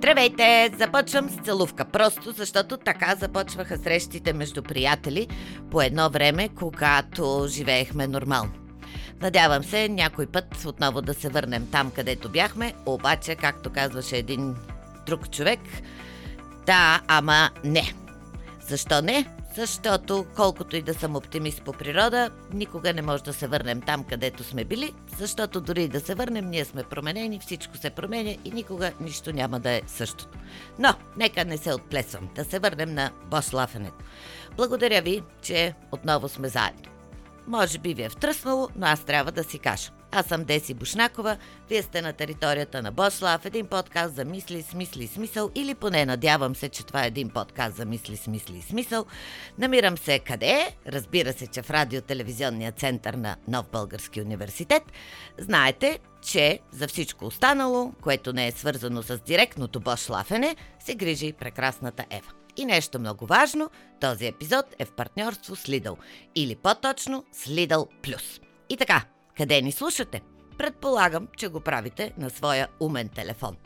Здравейте! Започвам с целувка, просто защото така започваха срещите между приятели по едно време, когато живеехме нормално. Надявам се някой път отново да се върнем там, където бяхме, обаче, както казваше един друг човек, да, ама не. Защо не? Защото колкото и да съм оптимист по природа, никога не може да се върнем там, където сме били, защото дори и да се върнем, ние сме променени, всичко се променя и никога нищо няма да е същото. Но, нека не се отплесвам, да се върнем на бошлафенето. Благодаря ви, че отново сме заедно. Може би ви е втръснало, но аз трябва да си кажа. Аз съм Деси Бушнакова, вие сте на територията на Бошлав, един подкаст за мисли, смисли и смисъл, или поне надявам се, че това е един подкаст за мисли, смисли и смисъл. Намирам се къде? Разбира се, че в радио-телевизионния център на Нов Български университет. Знаете, че за всичко останало, което не е свързано с директното бошлафене, се грижи прекрасната Ева. И нещо много важно, този епизод е в партньорство с Lidl, или по-точно с Lidl. И така, къде ни слушате? Предполагам, че го правите на своя умен телефон.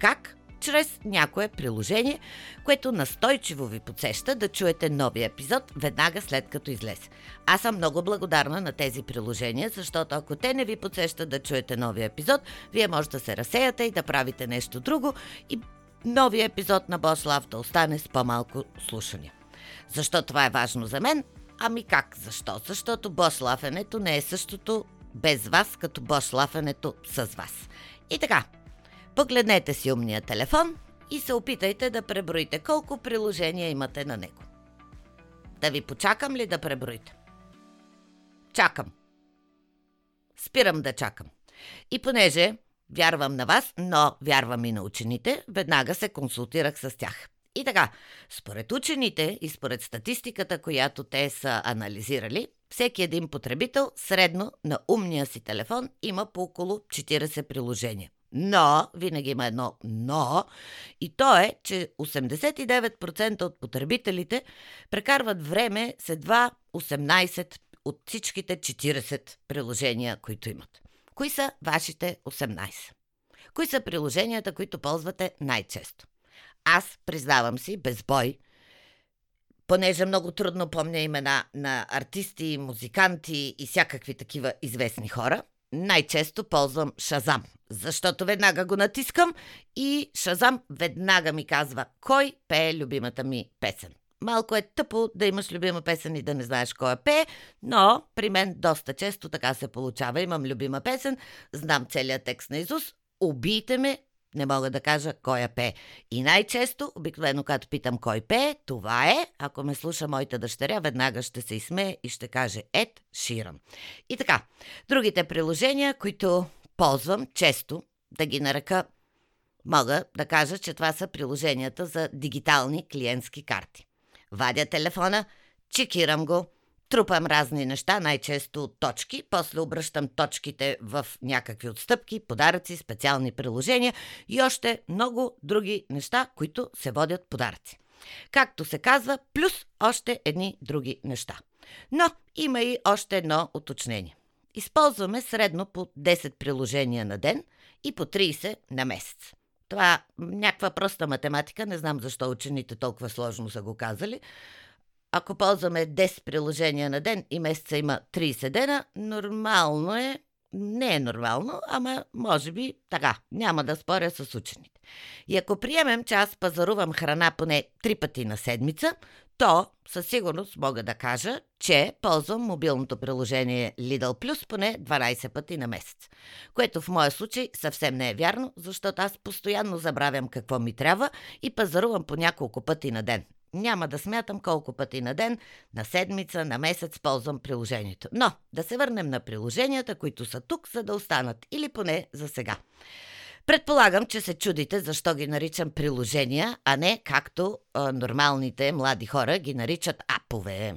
Как? Чрез някое приложение, което настойчиво ви подсеща да чуете новия епизод веднага след като излезе. Аз съм много благодарна на тези приложения, защото ако те не ви подсещат да чуете новия епизод, вие може да се разсеяте и да правите нещо друго и новия епизод на Boss Love да остане с по-малко слушания. Защо това е важно за мен? Ами как? Защо? Защото бошлафенето не е същото без вас, като бошлафенето с вас. И така, погледнете си умния телефон и се опитайте да преброите колко приложения имате на него. Да ви почакам ли да преброите? Чакам. Спирам да чакам. И понеже вярвам на вас, но вярвам и на учените, веднага се консултирах с тях. И така, според учените и според статистиката, която те са анализирали, всеки един потребител средно на умния си телефон има по около 40 приложения. Но, винаги има едно но, и то е, че 89% от потребителите прекарват време с едва 18 от всичките 40 приложения, които имат. Кои са вашите 18? Кои са приложенията, които ползвате най-често? Аз, признавам си, без бой, понеже много трудно помня имена на артисти, музиканти и всякакви такива известни хора, най-често ползвам Шазам, защото веднага го натискам и Шазам веднага ми казва кой пее любимата ми песен. Малко е тъпо да имаш любима песен и да не знаеш кой е пее, но при мен доста често така се получава. Имам любима песен, знам целият текст на Изус, убийте ме, не мога да кажа кой я пее. И най-често, обикновено като питам кой пее, това е, ако ме слуша моята дъщеря, веднага ще се изсмее и ще каже Ед Ширан. И така, другите приложения, които ползвам често, да ги нарека, мога да кажа, че това са приложенията за дигитални клиентски карти. Вадя телефона, чекирам го, трупам разни неща, най-често точки, после обръщам точките в някакви отстъпки, подаръци, специални приложения и още много други неща, които се водят подаръци. Както се казва, плюс още едни други неща. Но има и още едно уточнение. Използваме средно по 10 приложения на ден и по 30 на месец. Това някаква проста математика, не знам защо учените толкова сложно са го казали, ако ползваме 10 приложения на ден и месеца има 30 дена, нормално е, не е нормално, ама може би така. Няма да споря с учените. И ако приемем, че аз пазарувам храна поне 3 пъти на седмица, то със сигурност мога да кажа, че ползвам мобилното приложение Lidl Plus поне 12 пъти на месец. Което в моя случай съвсем не е вярно, защото аз постоянно забравям какво ми трябва и пазарувам по няколко пъти на ден. Няма да смятам колко пъти на ден, на седмица, на месец ползвам приложението. Но да се върнем на приложенията, които са тук, за да останат, или поне за сега. Предполагам, че се чудите защо ги наричам приложения, а не както а, нормалните млади хора ги наричат апове.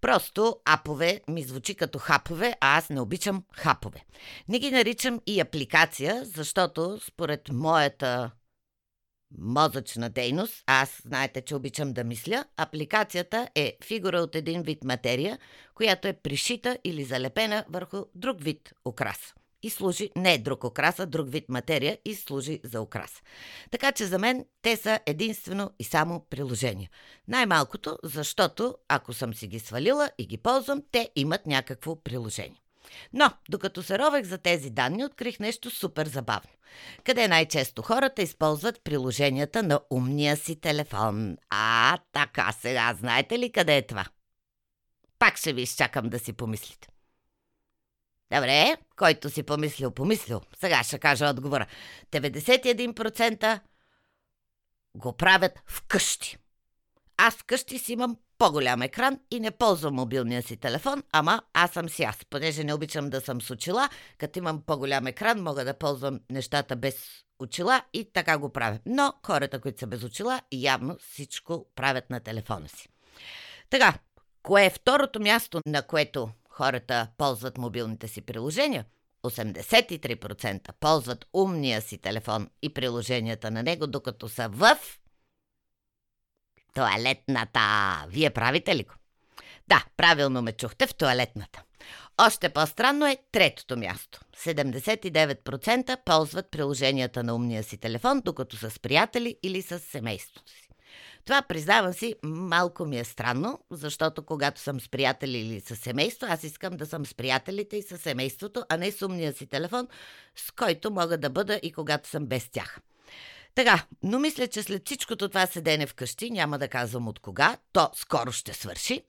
Просто апове ми звучи като хапове, а аз не обичам хапове. Не ги наричам и апликация, защото според моята мозъчна дейност, аз знаете, че обичам да мисля, апликацията е фигура от един вид материя, която е пришита или залепена върху друг вид украс. и служи, не друг окрас, а друг вид материя и служи за окрас. Така че за мен те са единствено и само приложения. Най-малкото, защото ако съм си ги свалила и ги ползвам, те имат някакво приложение. Но, докато се ровех за тези данни, открих нещо супер забавно. Къде най-често хората използват приложенията на умния си телефон. А, така сега, знаете ли къде е това? Пак ще ви изчакам да си помислите. Добре, който си помислил, помислил. Сега ще кажа отговора. 91% го правят вкъщи. Аз вкъщи си имам по-голям екран и не ползвам мобилния си телефон, ама аз съм си аз. Понеже не обичам да съм с очила, като имам по-голям екран, мога да ползвам нещата без очила и така го правя. Но хората, които са без очила, явно всичко правят на телефона си. Така, кое е второто място, на което хората ползват мобилните си приложения? 83% ползват умния си телефон и приложенията на него, докато са в туалетната. Вие правите ли го? Да, правилно ме чухте в туалетната. Още по-странно е третото място. 79% ползват приложенията на умния си телефон, докато са с приятели или с семейството си. Това, признавам си, малко ми е странно, защото когато съм с приятели или с семейство, аз искам да съм с приятелите и с семейството, а не с умния си телефон, с който мога да бъда и когато съм без тях. Така, но мисля, че след всичкото това седене вкъщи, няма да казвам от кога, то скоро ще свърши.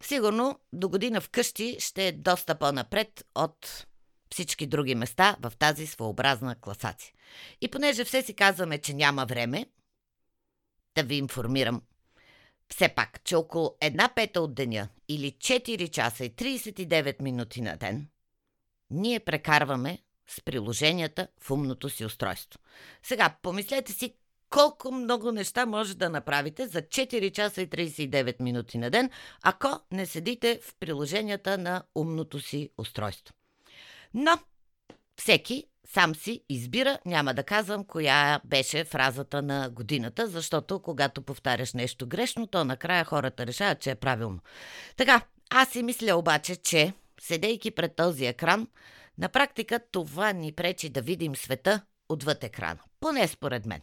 Сигурно до година вкъщи ще е доста по-напред от всички други места в тази своеобразна класация. И понеже все си казваме, че няма време, да ви информирам, все пак, че около една пета от деня или 4 часа и 39 минути на ден, ние прекарваме с приложенията в умното си устройство. Сега, помислете си колко много неща може да направите за 4 часа и 39 минути на ден, ако не седите в приложенията на умното си устройство. Но всеки сам си избира, няма да казвам коя беше фразата на годината, защото когато повтаряш нещо грешно, то накрая хората решават, че е правилно. Така, аз си мисля обаче, че седейки пред този екран, на практика това ни пречи да видим света отвъд екрана. Поне според мен.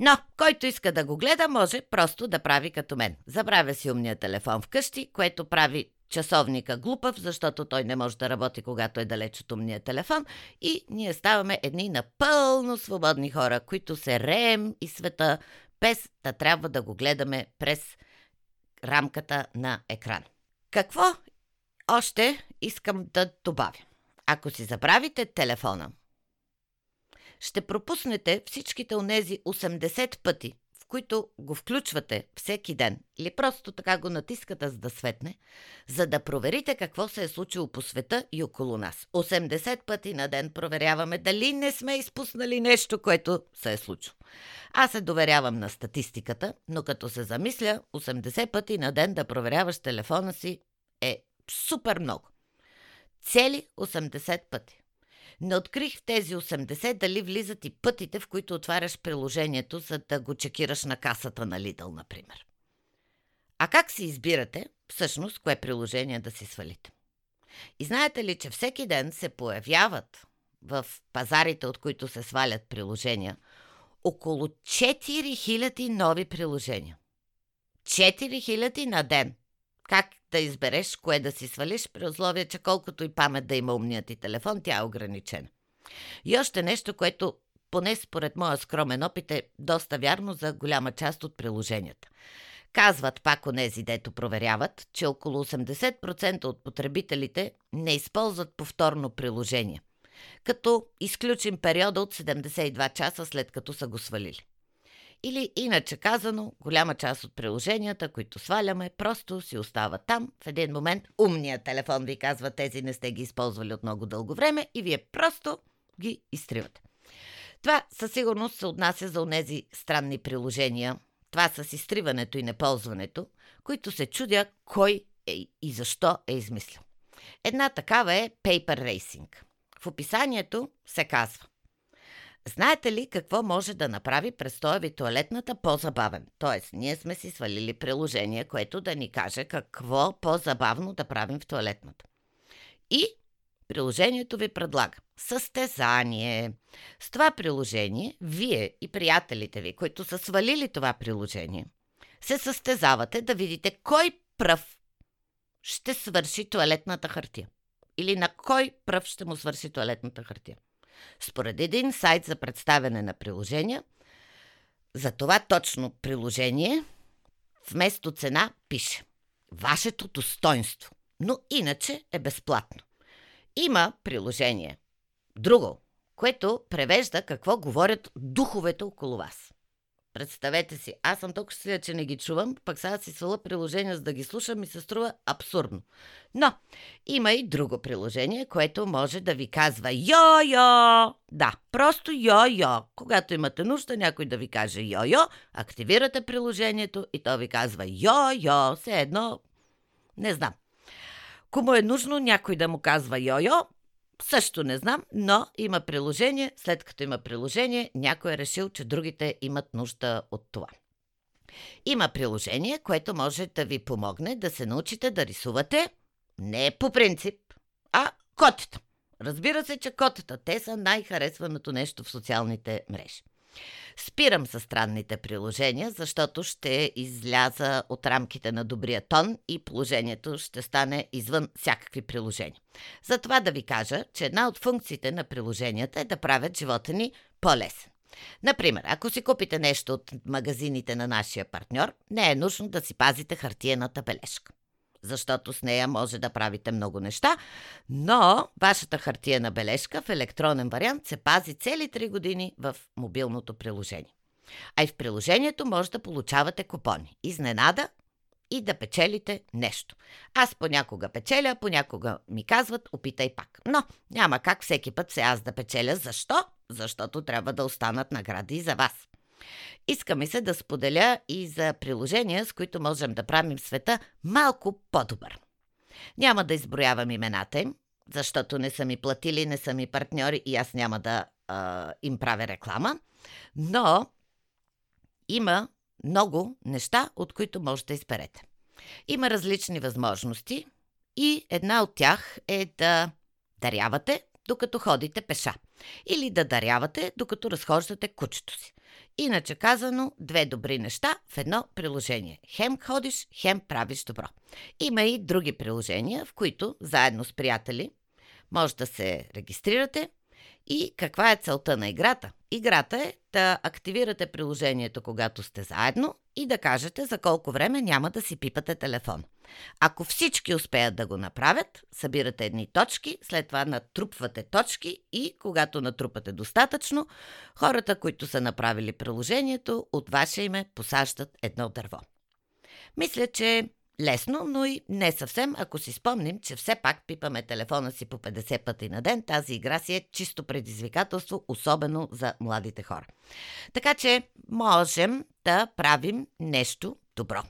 Но, който иска да го гледа, може просто да прави като мен. Забравя си умния телефон вкъщи, което прави часовника глупав, защото той не може да работи, когато е далеч от умния телефон и ние ставаме едни напълно свободни хора, които се реем и света, без да трябва да го гледаме през рамката на екран. Какво още искам да добавя? Ако си забравите телефона, ще пропуснете всичките онези 80 пъти, в които го включвате всеки ден или просто така го натискате за да светне, за да проверите какво се е случило по света и около нас. 80 пъти на ден проверяваме дали не сме изпуснали нещо, което се е случило. Аз се доверявам на статистиката, но като се замисля, 80 пъти на ден да проверяваш телефона си е супер много. Цели 80 пъти. Не открих в тези 80 дали влизат и пътите, в които отваряш приложението, за да го чекираш на касата на Lidl, например. А как си избирате, всъщност, кое приложение да си свалите? И знаете ли, че всеки ден се появяват в пазарите, от които се свалят приложения, около 4000 нови приложения. 4000 на ден. Как да избереш кое да си свалиш, при условие, че колкото и памет да има умният ти телефон, тя е ограничена. И още нещо, което поне според моя скромен опит е доста вярно за голяма част от приложенията. Казват пак онези, дето проверяват, че около 80% от потребителите не използват повторно приложение, като изключим периода от 72 часа след като са го свалили. Или иначе казано, голяма част от приложенията, които сваляме, просто си остават там. В един момент умният телефон ви казва, тези не сте ги използвали от много дълго време и вие просто ги изтривате. Това със сигурност се отнася за онези странни приложения, това с изтриването и неползването, които се чудя кой е и защо е измислил. Една такава е Paper Racing. В описанието се казва Знаете ли какво може да направи престоя ви туалетната по-забавен? Тоест, ние сме си свалили приложение, което да ни каже какво по-забавно да правим в туалетната. И приложението ви предлага състезание. С това приложение, вие и приятелите ви, които са свалили това приложение, се състезавате да видите кой пръв ще свърши туалетната хартия. Или на кой пръв ще му свърши туалетната хартия. Според един сайт за представяне на приложения, за това точно приложение вместо цена пише Вашето достоинство, но иначе е безплатно. Има приложение друго, което превежда какво говорят духовете около вас. Представете си, аз съм толкова щастлива, че не ги чувам, пък сега си свала приложение, за да ги слушам и се струва абсурдно. Но има и друго приложение, което може да ви казва йо-йо. Да, просто йо-йо. Когато имате нужда някой да ви каже йо-йо, активирате приложението и то ви казва йо-йо. Все едно, не знам. Кому е нужно някой да му казва йо-йо, също не знам, но има приложение. След като има приложение, някой е решил, че другите имат нужда от това. Има приложение, което може да ви помогне да се научите да рисувате не по принцип, а котета. Разбира се, че котета, те са най-харесваното нещо в социалните мрежи. Спирам с странните приложения, защото ще изляза от рамките на добрия тон и положението ще стане извън всякакви приложения. Затова да ви кажа, че една от функциите на приложенията е да правят живота ни по-лесен. Например, ако си купите нещо от магазините на нашия партньор, не е нужно да си пазите хартиената бележка защото с нея може да правите много неща, но вашата хартиена бележка в електронен вариант се пази цели 3 години в мобилното приложение. А и в приложението може да получавате купони. Изненада и да печелите нещо. Аз понякога печеля, понякога ми казват, опитай пак. Но няма как всеки път се аз да печеля. Защо? Защото трябва да останат награди и за вас. Иска ми се да споделя и за приложения, с които можем да правим света малко по-добър. Няма да изброявам имената им, защото не са ми платили, не са ми партньори и аз няма да а, им правя реклама, но има много неща, от които може да изберете. Има различни възможности и една от тях е да дарявате, докато ходите пеша. Или да дарявате, докато разхождате кучето си. Иначе казано, две добри неща в едно приложение. Хем ходиш, хем правиш добро. Има и други приложения, в които заедно с приятели може да се регистрирате. И каква е целта на играта? Играта е да активирате приложението, когато сте заедно и да кажете за колко време няма да си пипате телефон. Ако всички успеят да го направят, събирате едни точки, след това натрупвате точки и когато натрупате достатъчно, хората, които са направили приложението, от ваше име посаждат едно дърво. Мисля, че лесно, но и не съвсем, ако си спомним, че все пак пипаме телефона си по 50 пъти на ден. Тази игра си е чисто предизвикателство, особено за младите хора. Така че можем да правим нещо добро.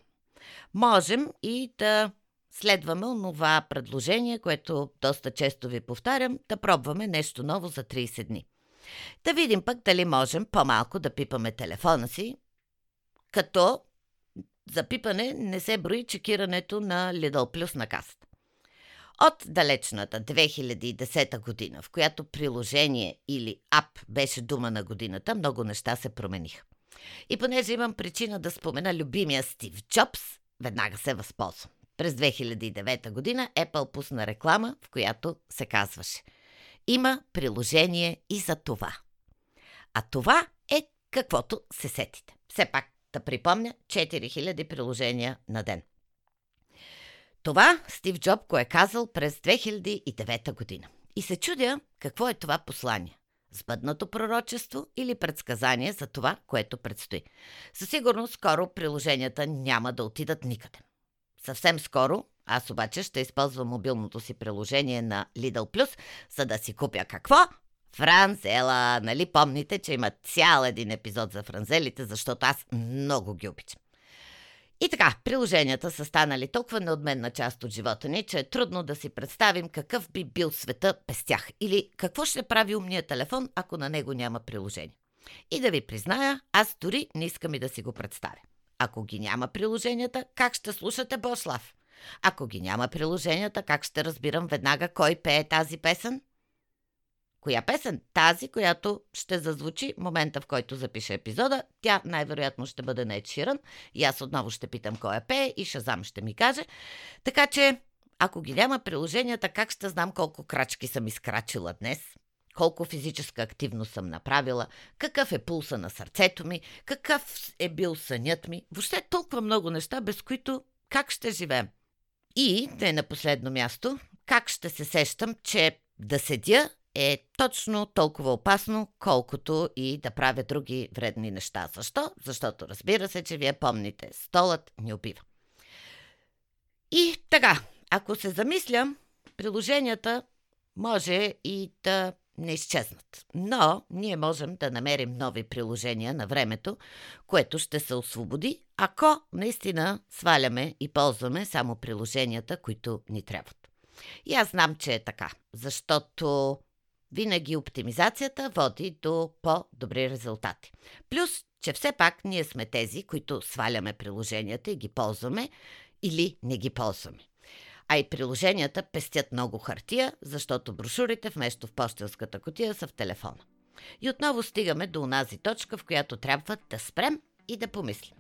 Можем и да следваме онова предложение, което доста често ви повтарям, да пробваме нещо ново за 30 дни. Да видим пък дали можем по-малко да пипаме телефона си, като за пипане не се брои чекирането на Lidl Plus на каста. От далечната 2010 година, в която приложение или ап беше дума на годината, много неща се промениха. И понеже имам причина да спомена любимия Стив Джобс, веднага се възползвам. През 2009 година Apple пусна реклама, в която се казваше Има приложение и за това. А това е каквото се сетите. Все пак да припомня 4000 приложения на ден. Това Стив Джоб го е казал през 2009 година. И се чудя какво е това послание. Сбъднато пророчество или предсказание за това, което предстои. Със сигурност скоро приложенията няма да отидат никъде. Съвсем скоро аз обаче ще използвам мобилното си приложение на Lidl Plus, за да си купя какво? Франзела! Нали помните, че има цял един епизод за франзелите, защото аз много ги обичам. И така, приложенията са станали толкова неотменна част от живота ни, че е трудно да си представим какъв би бил света без тях. Или какво ще прави умния телефон, ако на него няма приложение. И да ви призная, аз дори не искам и да си го представя. Ако ги няма приложенията, как ще слушате Бослав? Ако ги няма приложенията, как ще разбирам веднага кой пее тази песен? Коя песен? Тази, която ще зазвучи момента, в който запиша епизода. Тя най-вероятно ще бъде на Ширан. И аз отново ще питам кой е пее и Шазам ще ми каже. Така че, ако ги няма приложенията, как ще знам колко крачки съм изкрачила днес? колко физическа активност съм направила, какъв е пулса на сърцето ми, какъв е бил сънят ми. Въобще толкова много неща, без които как ще живеем. И, не на последно място, как ще се сещам, че да седя е точно толкова опасно, колкото и да правя други вредни неща. Защо? Защото разбира се, че вие помните, столът ни убива. И така, ако се замислям, приложенията може и да не изчезнат. Но ние можем да намерим нови приложения на времето, което ще се освободи, ако наистина сваляме и ползваме само приложенията, които ни трябват. И аз знам, че е така, защото винаги оптимизацията води до по-добри резултати. Плюс, че все пак ние сме тези, които сваляме приложенията и ги ползваме или не ги ползваме. А и приложенията пестят много хартия, защото брошурите вместо в почтенската котия са в телефона. И отново стигаме до онази точка, в която трябва да спрем и да помислим.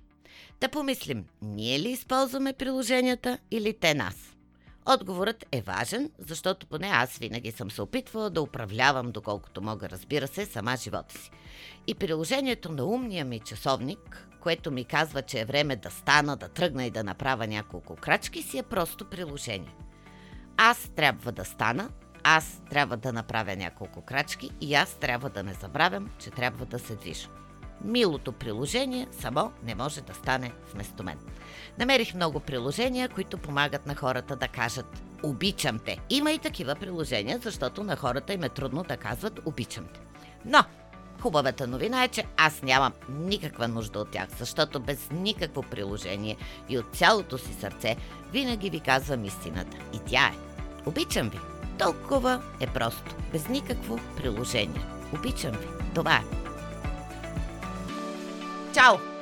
Да помислим, ние ли използваме приложенията или те нас? Отговорът е важен, защото поне аз винаги съм се опитвала да управлявам, доколкото мога, разбира се, сама живота си. И приложението на умния ми часовник, което ми казва, че е време да стана, да тръгна и да направя няколко крачки, си е просто приложение. Аз трябва да стана, аз трябва да направя няколко крачки и аз трябва да не забравям, че трябва да се движа. Милото приложение само не може да стане вместо мен. Намерих много приложения, които помагат на хората да кажат обичам те. Има и такива приложения, защото на хората им е трудно да казват обичам те. Но Хубавата новина е, че аз нямам никаква нужда от тях, защото без никакво приложение и от цялото си сърце винаги ви казвам истината. И тя е. Обичам ви. Толкова е просто. Без никакво приложение. Обичам ви. Това е. Chao.